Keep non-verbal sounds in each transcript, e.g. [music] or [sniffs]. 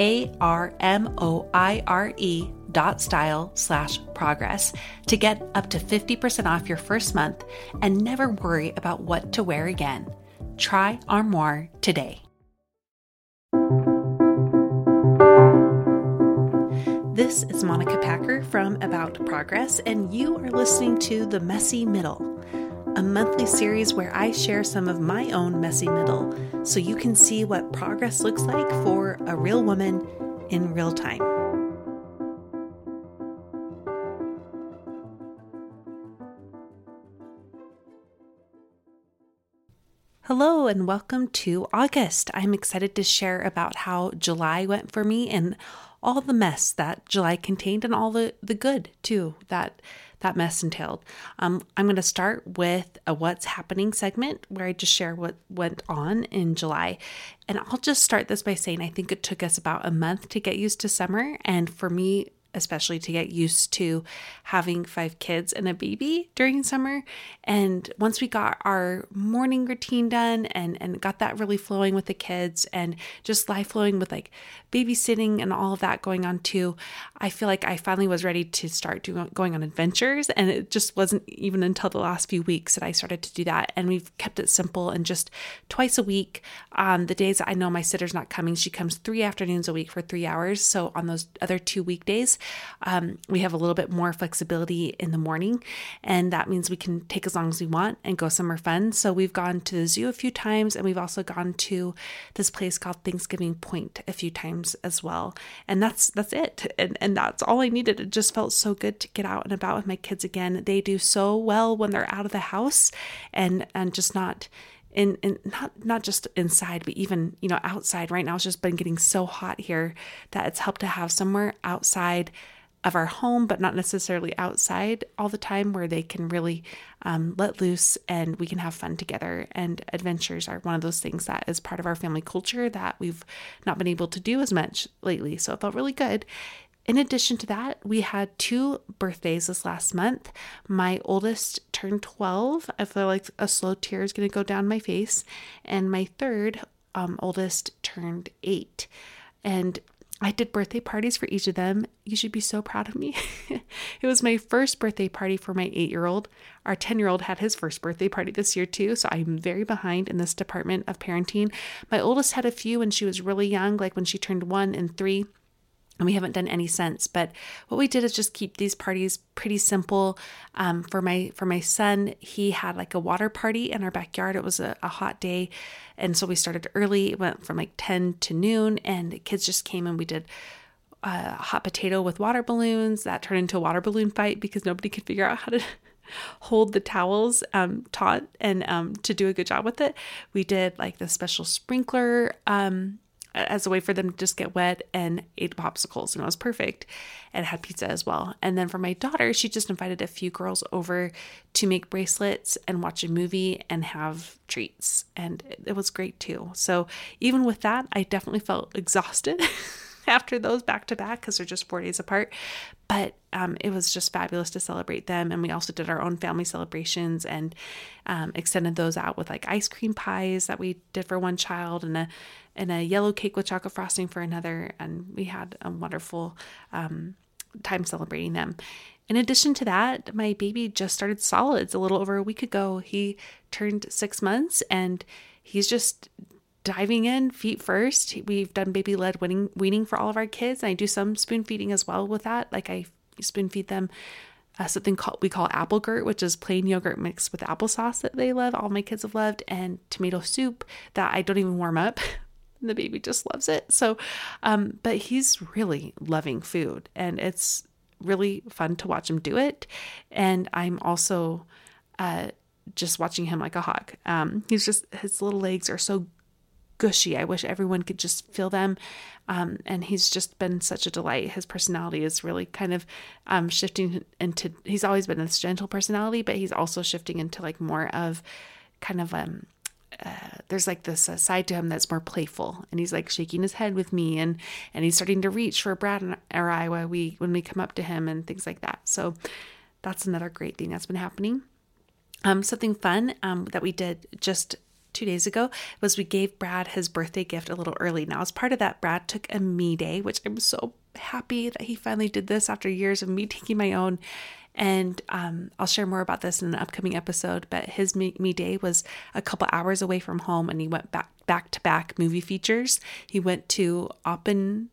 A R M O I R E dot style slash progress to get up to 50% off your first month and never worry about what to wear again. Try Armoire today. This is Monica Packer from About Progress, and you are listening to The Messy Middle, a monthly series where I share some of my own messy middle so you can see what progress looks like for a real woman in real time. Hello and welcome to August. I'm excited to share about how July went for me and all the mess that July contained and all the, the good too that that mess entailed. Um, I'm going to start with a what's happening segment where I just share what went on in July. And I'll just start this by saying I think it took us about a month to get used to summer. And for me, especially to get used to having five kids and a baby during summer. And once we got our morning routine done and, and got that really flowing with the kids and just life flowing with like babysitting and all of that going on too, I feel like I finally was ready to start doing, going on adventures. And it just wasn't even until the last few weeks that I started to do that. And we've kept it simple and just twice a week. On the days I know my sitter's not coming, she comes three afternoons a week for three hours. So on those other two weekdays, um, we have a little bit more flexibility in the morning, and that means we can take as long as we want and go somewhere fun. So we've gone to the zoo a few times, and we've also gone to this place called Thanksgiving Point a few times as well. And that's that's it, and and that's all I needed. It just felt so good to get out and about with my kids again. They do so well when they're out of the house, and and just not in, in not not just inside but even you know outside. Right now it's just been getting so hot here that it's helped to have somewhere outside of our home but not necessarily outside all the time where they can really um, let loose and we can have fun together. And adventures are one of those things that is part of our family culture that we've not been able to do as much lately. So it felt really good in addition to that, we had two birthdays this last month. My oldest turned 12. I feel like a slow tear is going to go down my face. And my third um, oldest turned eight. And I did birthday parties for each of them. You should be so proud of me. [laughs] it was my first birthday party for my eight year old. Our 10 year old had his first birthday party this year, too. So I'm very behind in this department of parenting. My oldest had a few when she was really young, like when she turned one and three and we haven't done any since but what we did is just keep these parties pretty simple. Um, for my for my son he had like a water party in our backyard. It was a, a, hot day. And so we started early. It went from like 10 to noon and the kids just came and we did a hot potato with water balloons. That turned into a water balloon fight because nobody could figure out how to [laughs] hold the towels um, taut and um, to do a good job with it. We did like the special sprinkler um, as a way for them to just get wet and ate popsicles and it was perfect and had pizza as well. And then for my daughter she just invited a few girls over to make bracelets and watch a movie and have treats and it was great too. So even with that i definitely felt exhausted [laughs] after those back to back because they're just four days apart. But um, it was just fabulous to celebrate them. And we also did our own family celebrations and um, extended those out with like ice cream pies that we did for one child and a and a yellow cake with chocolate frosting for another. And we had a wonderful um, time celebrating them. In addition to that, my baby just started solids a little over a week ago. He turned six months and he's just diving in feet first. We've done baby led weaning, weaning for all of our kids. And I do some spoon feeding as well with that. Like I spoon feed them uh, something called we call apple gurt, which is plain yogurt mixed with applesauce that they love. All my kids have loved, and tomato soup that I don't even warm up. [laughs] the baby just loves it. So, um, but he's really loving food, and it's really fun to watch him do it. And I'm also uh, just watching him like a hawk. Um, he's just his little legs are so gushy. I wish everyone could just feel them. Um, and he's just been such a delight. His personality is really kind of um, shifting into, he's always been this gentle personality, but he's also shifting into like more of kind of, um, uh, there's like this uh, side to him that's more playful and he's like shaking his head with me and and he's starting to reach for Brad and or I when we when we come up to him and things like that so that's another great thing that's been happening um, something fun um, that we did just two days ago was we gave Brad his birthday gift a little early. Now, as part of that, Brad took a me day, which I'm so happy that he finally did this after years of me [laughs] taking my own. And um, I'll share more about this in an upcoming episode. But his me, me day was a couple hours away from home, and he went back back to back movie features. He went to Oppen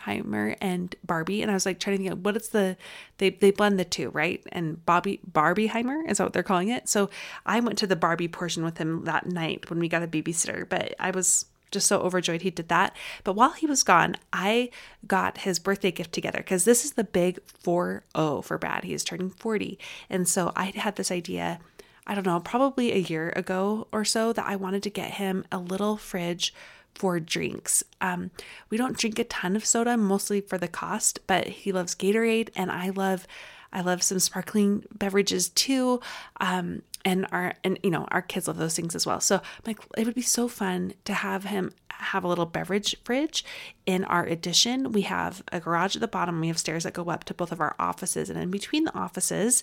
Heimer and Barbie, and I was like trying to think of what is the they they blend the two, right? And Bobby Barbieheimer is that what they're calling it. So I went to the Barbie portion with him that night when we got a babysitter, but I was just so overjoyed he did that. But while he was gone, I got his birthday gift together because this is the big 4 0 for Brad. He is turning 40. And so I had this idea, I don't know, probably a year ago or so, that I wanted to get him a little fridge for drinks. Um, we don't drink a ton of soda, mostly for the cost, but he loves Gatorade, and I love, I love some sparkling beverages too. Um, and our and you know our kids love those things as well. So like it would be so fun to have him have a little beverage fridge in our addition. We have a garage at the bottom. We have stairs that go up to both of our offices, and in between the offices,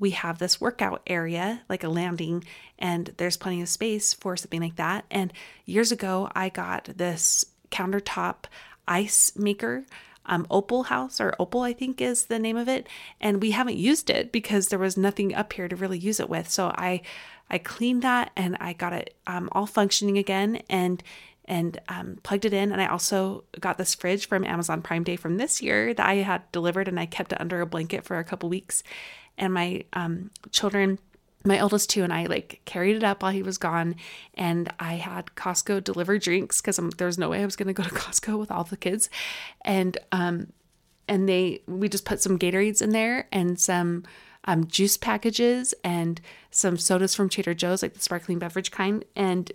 we have this workout area, like a landing, and there's plenty of space for something like that. And years ago, I got this countertop ice maker. Um, Opal House or Opal, I think is the name of it, and we haven't used it because there was nothing up here to really use it with. So I, I cleaned that and I got it um, all functioning again, and and um, plugged it in. And I also got this fridge from Amazon Prime Day from this year that I had delivered, and I kept it under a blanket for a couple weeks and my um, children my oldest two and I like carried it up while he was gone, and I had Costco deliver drinks because there was no way I was going to go to [laughs] Costco with all the kids, and um, and they we just put some Gatorades in there and some um, juice packages and some sodas from Trader Joe's, like the sparkling beverage kind, and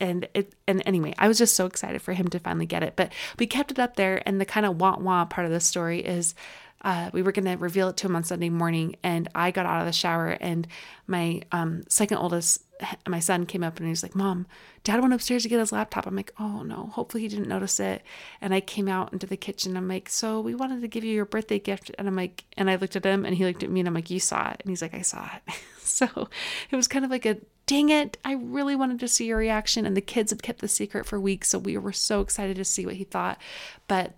and it and anyway, I was just so excited for him to finally get it. But we kept it up there, and the kind of want wah part of the story is uh, we were going to reveal it to him on Sunday morning, and I got out of the shower, and my um, second oldest, my son, came up and he was like, "Mom, Dad went upstairs to get his laptop." I'm like, "Oh no, hopefully he didn't notice it." And I came out into the kitchen. I'm like, "So we wanted to give you your birthday gift," and I'm like, and I looked at him, and he looked at me, and I'm like, "You saw it?" And he's like, "I saw it." [laughs] so it was kind of like a dang it, I really wanted to see your reaction. And the kids had kept the secret for weeks. So we were so excited to see what he thought. But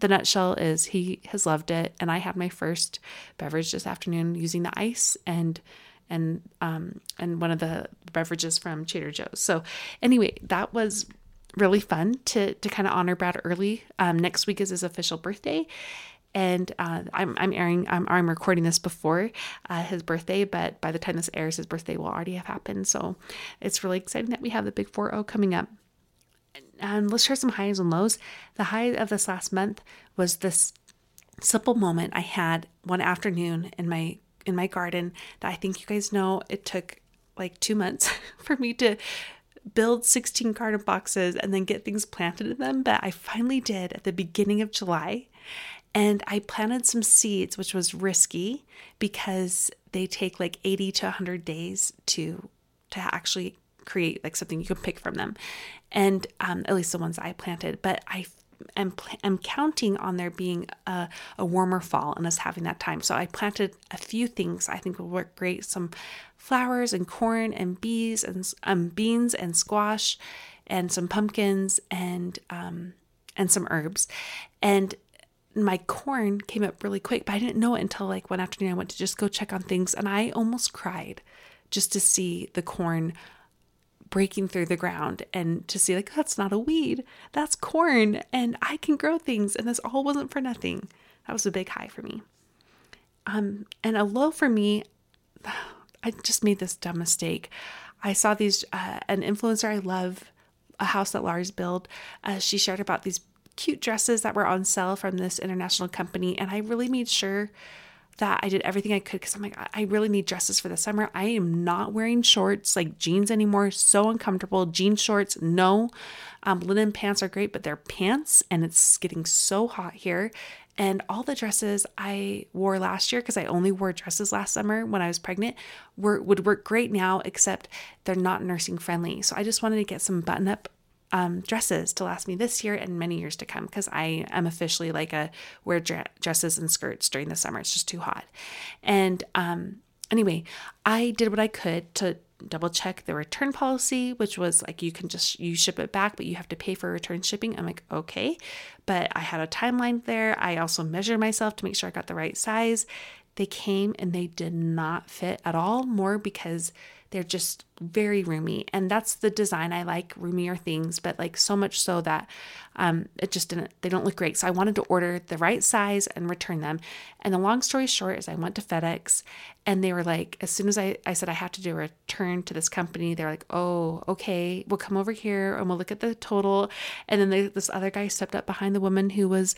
the nutshell is he has loved it and i had my first beverage this afternoon using the ice and and um and one of the beverages from Trader Joe's. So anyway, that was really fun to to kind of honor Brad early. Um, next week is his official birthday, and uh, I'm I'm airing I'm I'm recording this before uh, his birthday, but by the time this airs, his birthday will already have happened. So it's really exciting that we have the big 4-0 coming up and let's share some highs and lows. The high of this last month was this simple moment I had one afternoon in my in my garden that I think you guys know it took like 2 months [laughs] for me to build 16 garden boxes and then get things planted in them, but I finally did at the beginning of July. And I planted some seeds, which was risky because they take like 80 to 100 days to to actually create like something you can pick from them. And um, at least the ones I planted, but I am, am counting on there being a, a warmer fall and us having that time. So I planted a few things I think will work great. Some flowers and corn and bees and um, beans and squash and some pumpkins and um, and some herbs. And my corn came up really quick, but I didn't know it until like one afternoon. I went to just go check on things and I almost cried just to see the corn breaking through the ground and to see like that's not a weed that's corn and i can grow things and this all wasn't for nothing. That was a big high for me. Um and a low for me [sighs] i just made this dumb mistake. I saw these uh, an influencer i love a house that lars built uh, she shared about these cute dresses that were on sale from this international company and i really made sure that I did everything I could because I'm like, I really need dresses for the summer. I am not wearing shorts like jeans anymore. So uncomfortable. Jean shorts, no. Um, linen pants are great, but they're pants and it's getting so hot here. And all the dresses I wore last year, because I only wore dresses last summer when I was pregnant, were would work great now, except they're not nursing friendly. So I just wanted to get some button up um, dresses to last me this year and many years to come because I am officially like a wear dresses and skirts during the summer. It's just too hot. And um, anyway, I did what I could to double check the return policy, which was like you can just you ship it back, but you have to pay for return shipping. I'm like, okay. But I had a timeline there. I also measured myself to make sure I got the right size. They came and they did not fit at all, more because they're just very roomy. And that's the design I like, roomier things, but like so much so that um, it just didn't, they don't look great. So I wanted to order the right size and return them. And the long story short is I went to FedEx and they were like, as soon as I, I said I have to do a return to this company, they're like, oh, okay, we'll come over here and we'll look at the total. And then they, this other guy stepped up behind the woman who was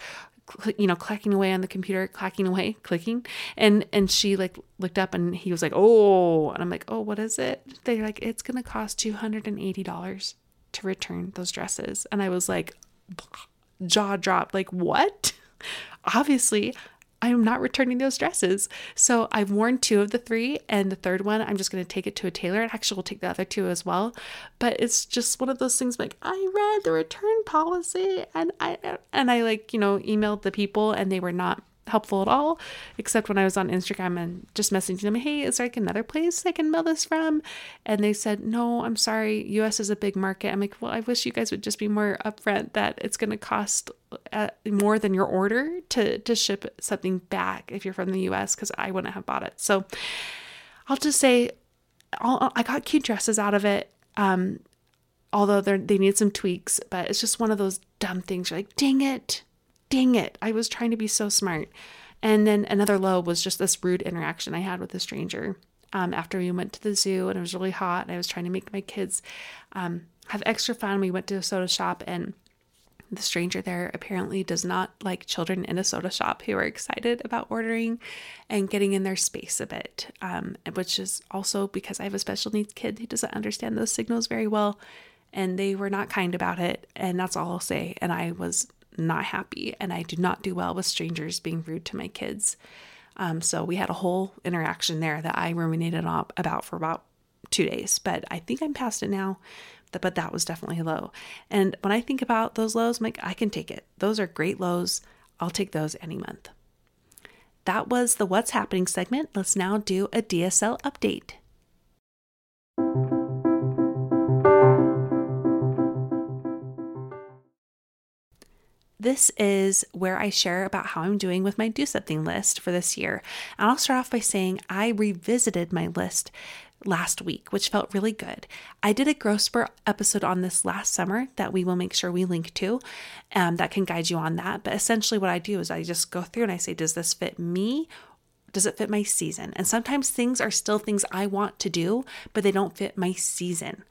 you know clacking away on the computer clacking away [laughs] clicking and and she like looked up and he was like oh and i'm like oh what is it they're like it's gonna cost $280 to return those dresses and i was like [sniffs] jaw dropped like what [laughs] obviously I'm not returning those dresses. So I've worn two of the three, and the third one, I'm just going to take it to a tailor. And actually, we'll take the other two as well. But it's just one of those things like I read the return policy, and I and I like you know emailed the people, and they were not helpful at all, except when I was on Instagram and just messaging them, hey, is there like another place I can mail this from? And they said, no, I'm sorry, US is a big market. I'm like, well, I wish you guys would just be more upfront that it's going to cost uh, more than your order to, to ship something back if you're from the US, because I wouldn't have bought it. So I'll just say, I'll, I got cute dresses out of it. Um, although they need some tweaks, but it's just one of those dumb things. You're like, dang it, dang it, I was trying to be so smart. And then another low was just this rude interaction I had with a stranger um, after we went to the zoo and it was really hot and I was trying to make my kids um, have extra fun. We went to a soda shop and the stranger there apparently does not like children in a soda shop who are excited about ordering and getting in their space a bit, um, which is also because I have a special needs kid who doesn't understand those signals very well. And they were not kind about it. And that's all I'll say. And I was not happy, and I do not do well with strangers being rude to my kids. Um, so we had a whole interaction there that I ruminated on, about for about two days, but I think I'm past it now. But that was definitely low. And when I think about those lows, I'm like, I can take it. Those are great lows. I'll take those any month. That was the What's Happening segment. Let's now do a DSL update. This is where I share about how I'm doing with my do something list for this year. And I'll start off by saying I revisited my list last week, which felt really good. I did a growth episode on this last summer that we will make sure we link to um, that can guide you on that. But essentially, what I do is I just go through and I say, does this fit me? Does it fit my season? And sometimes things are still things I want to do, but they don't fit my season.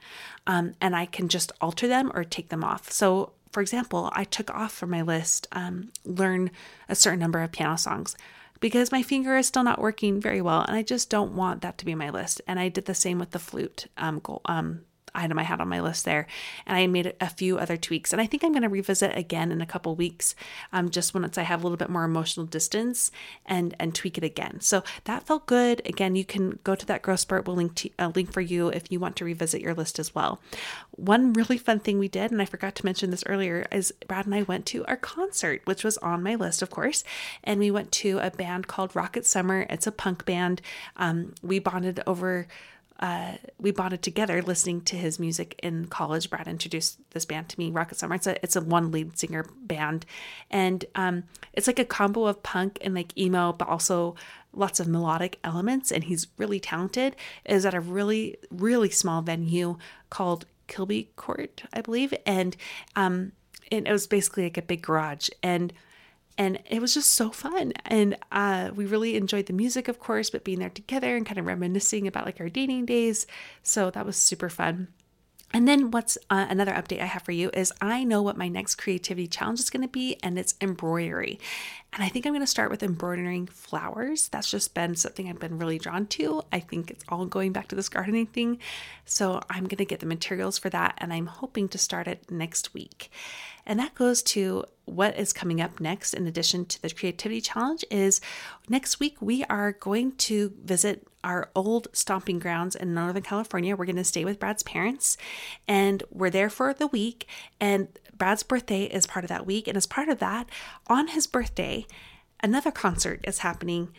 Um, and I can just alter them or take them off. So for example, I took off from my list um, learn a certain number of piano songs because my finger is still not working very well, and I just don't want that to be my list. And I did the same with the flute. Um, goal, um, item I had on my list there. And I made a few other tweaks. And I think I'm going to revisit again in a couple weeks, um, just once I have a little bit more emotional distance and and tweak it again. So that felt good. Again, you can go to that growth spurt. We'll link to, a link for you if you want to revisit your list as well. One really fun thing we did, and I forgot to mention this earlier, is Brad and I went to our concert, which was on my list, of course. And we went to a band called Rocket Summer. It's a punk band. Um, we bonded over we bonded together listening to his music in college. Brad introduced this band to me, Rocket Summer. It's a it's a one lead singer band, and um, it's like a combo of punk and like emo, but also lots of melodic elements. And he's really talented. It is at a really really small venue called Kilby Court, I believe, and um, and it was basically like a big garage and and it was just so fun and uh, we really enjoyed the music of course but being there together and kind of reminiscing about like our dating days so that was super fun and then, what's uh, another update I have for you is I know what my next creativity challenge is going to be, and it's embroidery. And I think I'm going to start with embroidering flowers. That's just been something I've been really drawn to. I think it's all going back to this gardening thing. So, I'm going to get the materials for that, and I'm hoping to start it next week. And that goes to what is coming up next in addition to the creativity challenge is next week we are going to visit our old stomping grounds in Northern California. We're going to stay with Brad's parents and we're there for the week and Brad's birthday is part of that week and as part of that on his birthday another concert is happening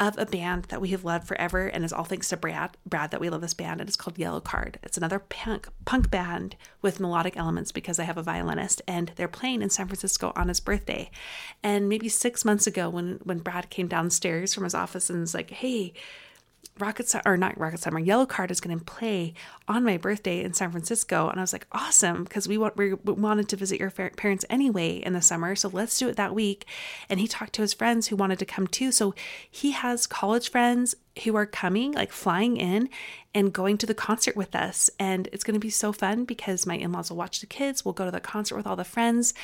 of a band that we have loved forever and is all thanks to Brad Brad that we love this band and it's called Yellowcard. It's another punk punk band with melodic elements because I have a violinist and they're playing in San Francisco on his birthday. And maybe 6 months ago when when Brad came downstairs from his office and was like, "Hey, Rocket Summer or not Rocket Summer, Yellowcard is going to play on my birthday in San Francisco. And I was like, awesome, because we, want, we wanted to visit your parents anyway in the summer. So let's do it that week. And he talked to his friends who wanted to come too. So he has college friends who are coming, like flying in and going to the concert with us. And it's going to be so fun because my in laws will watch the kids. We'll go to the concert with all the friends.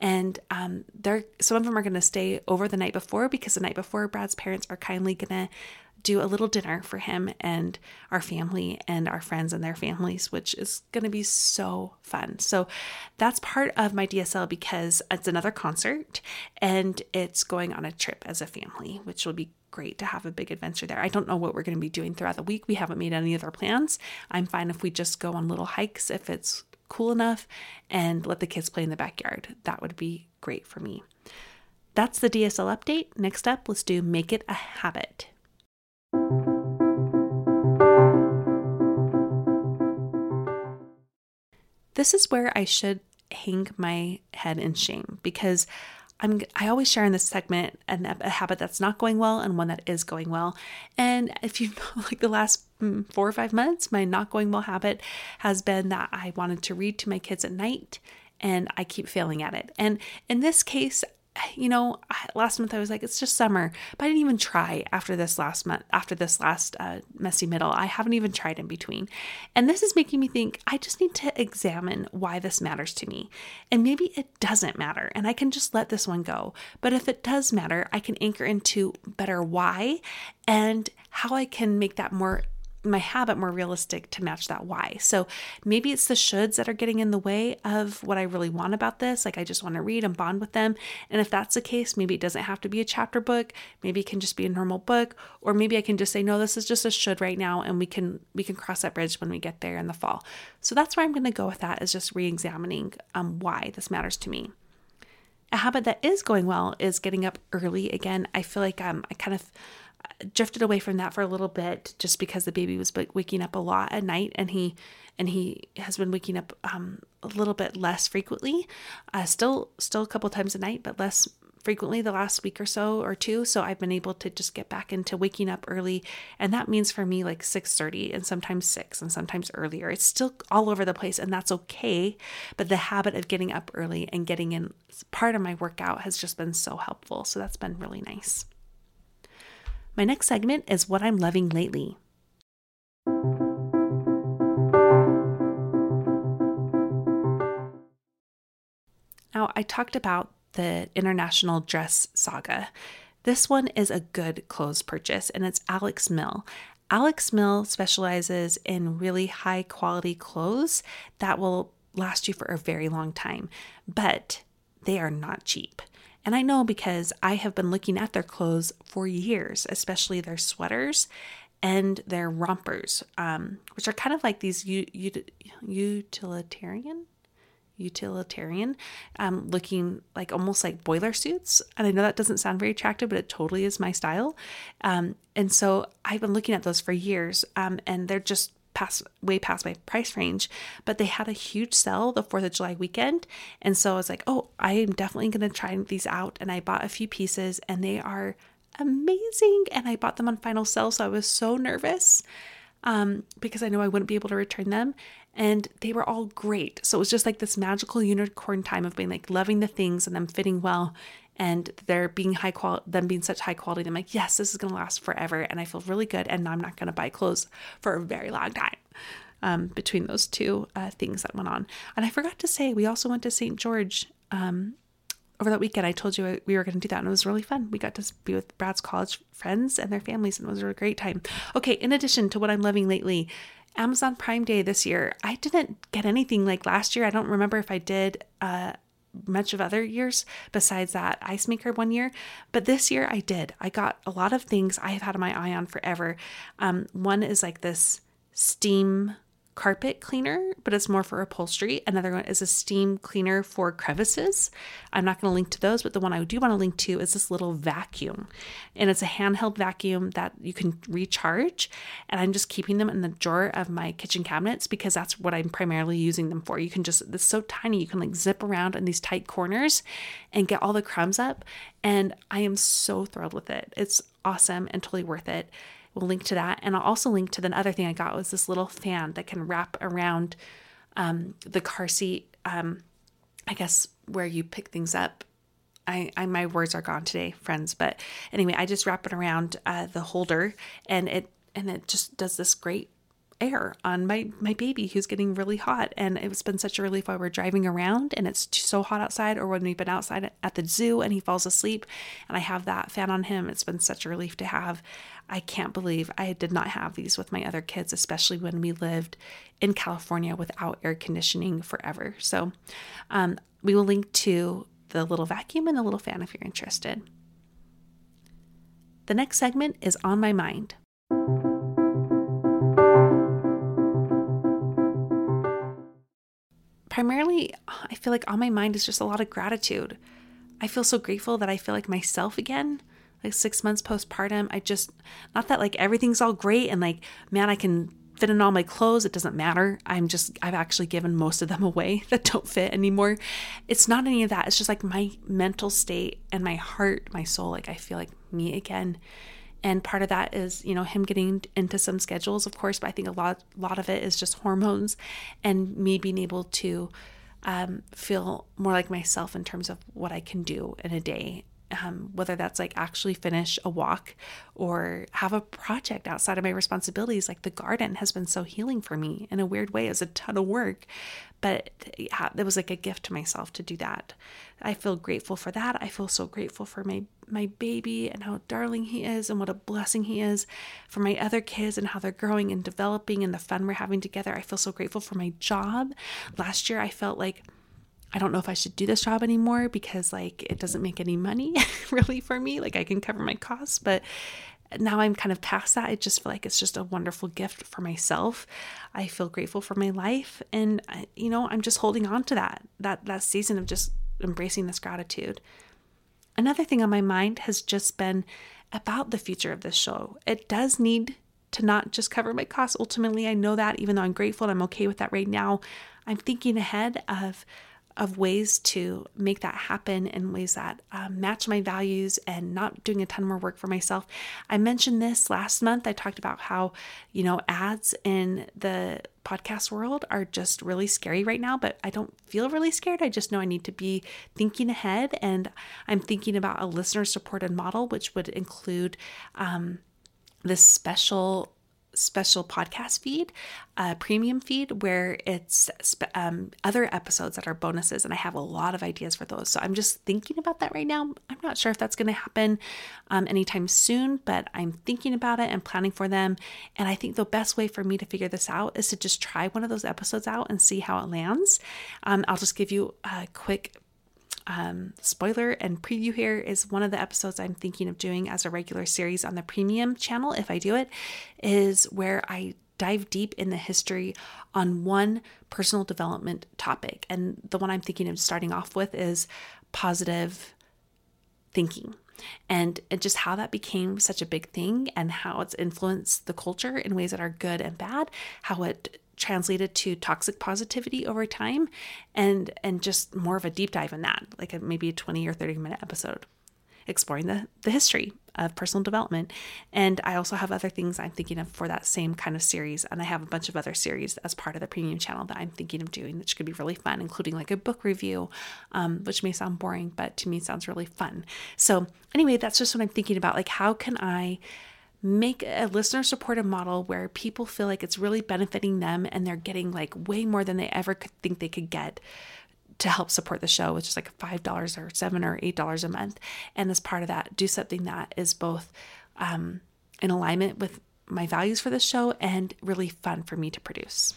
And um, they're, some of them are going to stay over the night before because the night before, Brad's parents are kindly going to do a little dinner for him and our family and our friends and their families, which is going to be so fun. So that's part of my DSL because it's another concert and it's going on a trip as a family, which will be great to have a big adventure there. I don't know what we're going to be doing throughout the week. We haven't made any other plans. I'm fine if we just go on little hikes if it's cool enough and let the kids play in the backyard. That would be great for me. That's the DSL update. Next up, let's do Make It a Habit. This is where I should hang my head in shame because I'm I always share in this segment an, a habit that's not going well and one that is going well. And if you [laughs] know, like the last mm, four or five months, my not going well habit has been that I wanted to read to my kids at night and I keep failing at it. And in this case, you know, last month I was like, it's just summer, but I didn't even try after this last month, after this last uh, messy middle. I haven't even tried in between. And this is making me think I just need to examine why this matters to me. And maybe it doesn't matter and I can just let this one go. But if it does matter, I can anchor into better why and how I can make that more my habit more realistic to match that why. So maybe it's the shoulds that are getting in the way of what I really want about this. Like I just want to read and bond with them. And if that's the case, maybe it doesn't have to be a chapter book. Maybe it can just be a normal book. Or maybe I can just say, no, this is just a should right now. And we can we can cross that bridge when we get there in the fall. So that's where I'm gonna go with that is just re-examining um, why this matters to me. A habit that is going well is getting up early again. I feel like um, I kind of drifted away from that for a little bit just because the baby was waking up a lot at night and he and he has been waking up um, a little bit less frequently uh, still still a couple times a night but less frequently the last week or so or two. So i've been able to just get back into waking up early and that means for me like 6.30 and sometimes 6 and sometimes earlier. It's still all over the place and that's okay but the habit of getting up early and getting in part of my workout has just been so helpful. So that's been really nice my next segment is what I'm loving lately. Now, I talked about the International Dress Saga. This one is a good clothes purchase and it's Alex Mill. Alex Mill specializes in really high quality clothes that will last you for a very long time, but they are not cheap. And I know because I have been looking at their clothes for years, especially their sweaters and their rompers, um, which are kind of like these u- u- utilitarian utilitarian um, looking like almost like boiler suits. And i know that doesn't sound very attractive but it totally is my style. Um, and so i've been looking at those for years um, and they're just past way past my price range but they had a huge sale the 4th of july weekend and so i was like oh i am definitely going to try these out and i bought a few pieces and they are amazing. And I bought them on final sale, so I was so nervous um, because I know I wouldn't be able to return them. And they were all great. So it was just like this magical unicorn time of being like loving the things and them fitting well and they're being high quality, them being such high quality. I'm like, yes, this is going to last forever. And I feel really good. And I'm not going to buy clothes for a very long time. Um, between those two uh, things that went on. And I forgot to say, we also went to St. George um, over that weekend, I told you we were going to do that, and it was really fun. We got to be with Brad's college friends and their families, and it was a great time. Okay, in addition to what I'm loving lately, Amazon Prime Day this year, I didn't get anything like last year. I don't remember if I did uh, much of other years besides that ice maker one year, but this year I did. I got a lot of things I have had my eye on forever. Um, one is like this steam carpet cleaner, but it's more for upholstery. Another one is a steam cleaner for crevices. I'm not going to link to those, but the one I do want to link to is this little vacuum. And it's a handheld vacuum that you can recharge. And I'm just keeping them in the drawer of my kitchen cabinets because that's what I'm primarily using them for. You can just, it's so tiny, you can like zip around in these tight corners and get all the crumbs up. And I am so thrilled with it. It's awesome and totally worth it. We'll link to that. And I'll also link to the other thing I got was this little fan that can wrap around um, the car seat. Um, I guess where you pick things up. I, I, my words are gone today, friends. But anyway, I just wrap it around uh, the holder, and it and it just does this great air on my my baby who's getting really hot. And it's been such a relief while we're driving around and it's so hot outside or when we've been outside at the zoo and he falls asleep and I have that fan on him. It's been such a relief to have. I can't believe I did not have these with my other kids especially when we lived in California without air conditioning forever. So um, we will link to the little vacuum and the little fan if you're interested. The next segment is on my mind primarily, I feel like on my mind is just a lot of gratitude. I feel so grateful that I feel like myself again. Like six months postpartum, I just, not that like everything's all great and like, man, I can fit in all my clothes. It doesn't matter. I'm just, I've actually given most of them [laughs] away that don't fit anymore. It's not any of that. It's just like my mental state and my heart, my soul. Like I feel like me again and part of that is you know him getting into some schedules of course but i think a lot lot of it is just hormones and me being able to um, feel more like myself in terms of what i can do in a day um, whether that's like actually finish a walk or have a project outside of my responsibilities. Like the garden has been so healing for me in a weird way. It's a ton of work but it was like a gift to myself to do that. I feel grateful for that. I feel so grateful for my my baby and how darling he is and what a blessing he is. For my other kids and how they're growing and developing and the fun we're having together i feel so grateful for my job. Last year i felt like I don't know if I should do this job anymore because like it doesn't make any money [laughs] really for me. Like I can cover my costs, but now I'm kind of past that. I just feel like it's just a wonderful gift for myself. I feel grateful for my life and uh, you know, I'm just holding on to that. That that season of just embracing this gratitude. Another thing on my mind has just been about the future of this show. It does need to not just cover my costs. Ultimately, I know that even though I'm grateful and I'm okay with that right now, I'm thinking ahead of of ways to make that happen in ways that um, match my values and not doing a ton more work for myself. I mentioned this last month. I talked about how, you know, ads in the podcast world are just really scary right now, but I don't feel really scared. I just know I need to be thinking ahead. And I'm thinking about a listener supported model, which would include um, this special special podcast feed, a premium feed where it's um, other episodes that are bonuses, and I have a lot of ideas for those. So I'm just thinking about that right now. I'm not sure if that's going to happen um, anytime soon, but I'm thinking about it and planning for them. And I think the best way for me to figure this out is to just try one of those episodes out and see how it lands. Um, I'll just give you a quick um, spoiler and preview here is one of the episodes I'm thinking of doing as a regular series on the premium channel, if I do it, is where I dive deep in the history on one personal development topic. And the one I'm thinking of starting off with is positive thinking and, and just how that became such a big thing and how it's influenced the culture in ways that are good and bad, how it translated to toxic positivity over time and and just more of a deep dive in that like a, maybe a 20 or 30 minute episode exploring the, the history of personal development. And i also have other things i'm thinking of for that same kind of series. And i have a bunch of other series as part of the premium channel that i'm thinking of doing which could be really fun including like a book review um, which may sound boring but to me sounds really fun. So anyway that's just what i'm thinking about. Like how can i make a listener supported model where people feel like it's really benefiting them and they're getting like way more than they ever could think they could get to help support the show, which is like five dollars or seven or eight dollars a month. And as part of that, do something that is both um, in alignment with my values for the show and really fun for me to produce.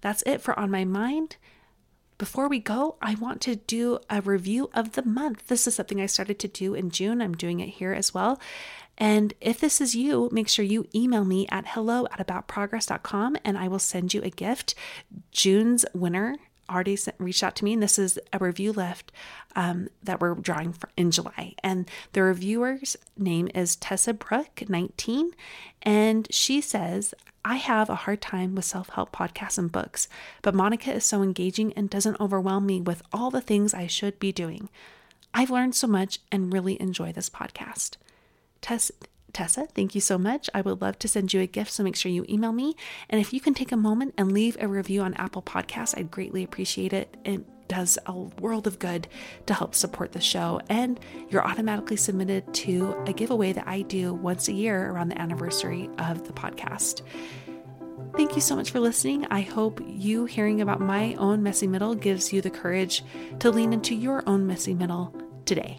That's it for On My Mind. Before we go, I want to do a review of the month. This is something I started to do in June. I'm doing it here as well. And if this is you, make sure you email me at hello at aboutprogress.com and I will send you a gift. June's winner already sent, reached out to me, and this is a review list um, that we're drawing for, in July. And the reviewer's name is Tessa Brook, 19, and she says, I have a hard time with self help podcasts and books, but Monica is so engaging and doesn't overwhelm me with all the things I should be doing. I've learned so much and really enjoy this podcast. Tess, Tessa, thank you so much. I would love to send you a gift, so make sure you email me. And if you can take a moment and leave a review on Apple Podcasts, I'd greatly appreciate it. It does a world of good to help support the show. And you're automatically submitted to a giveaway that I do once a year around the anniversary of the podcast. Thank you so much for listening. I hope you hearing about my own messy middle gives you the courage to lean into your own messy middle today.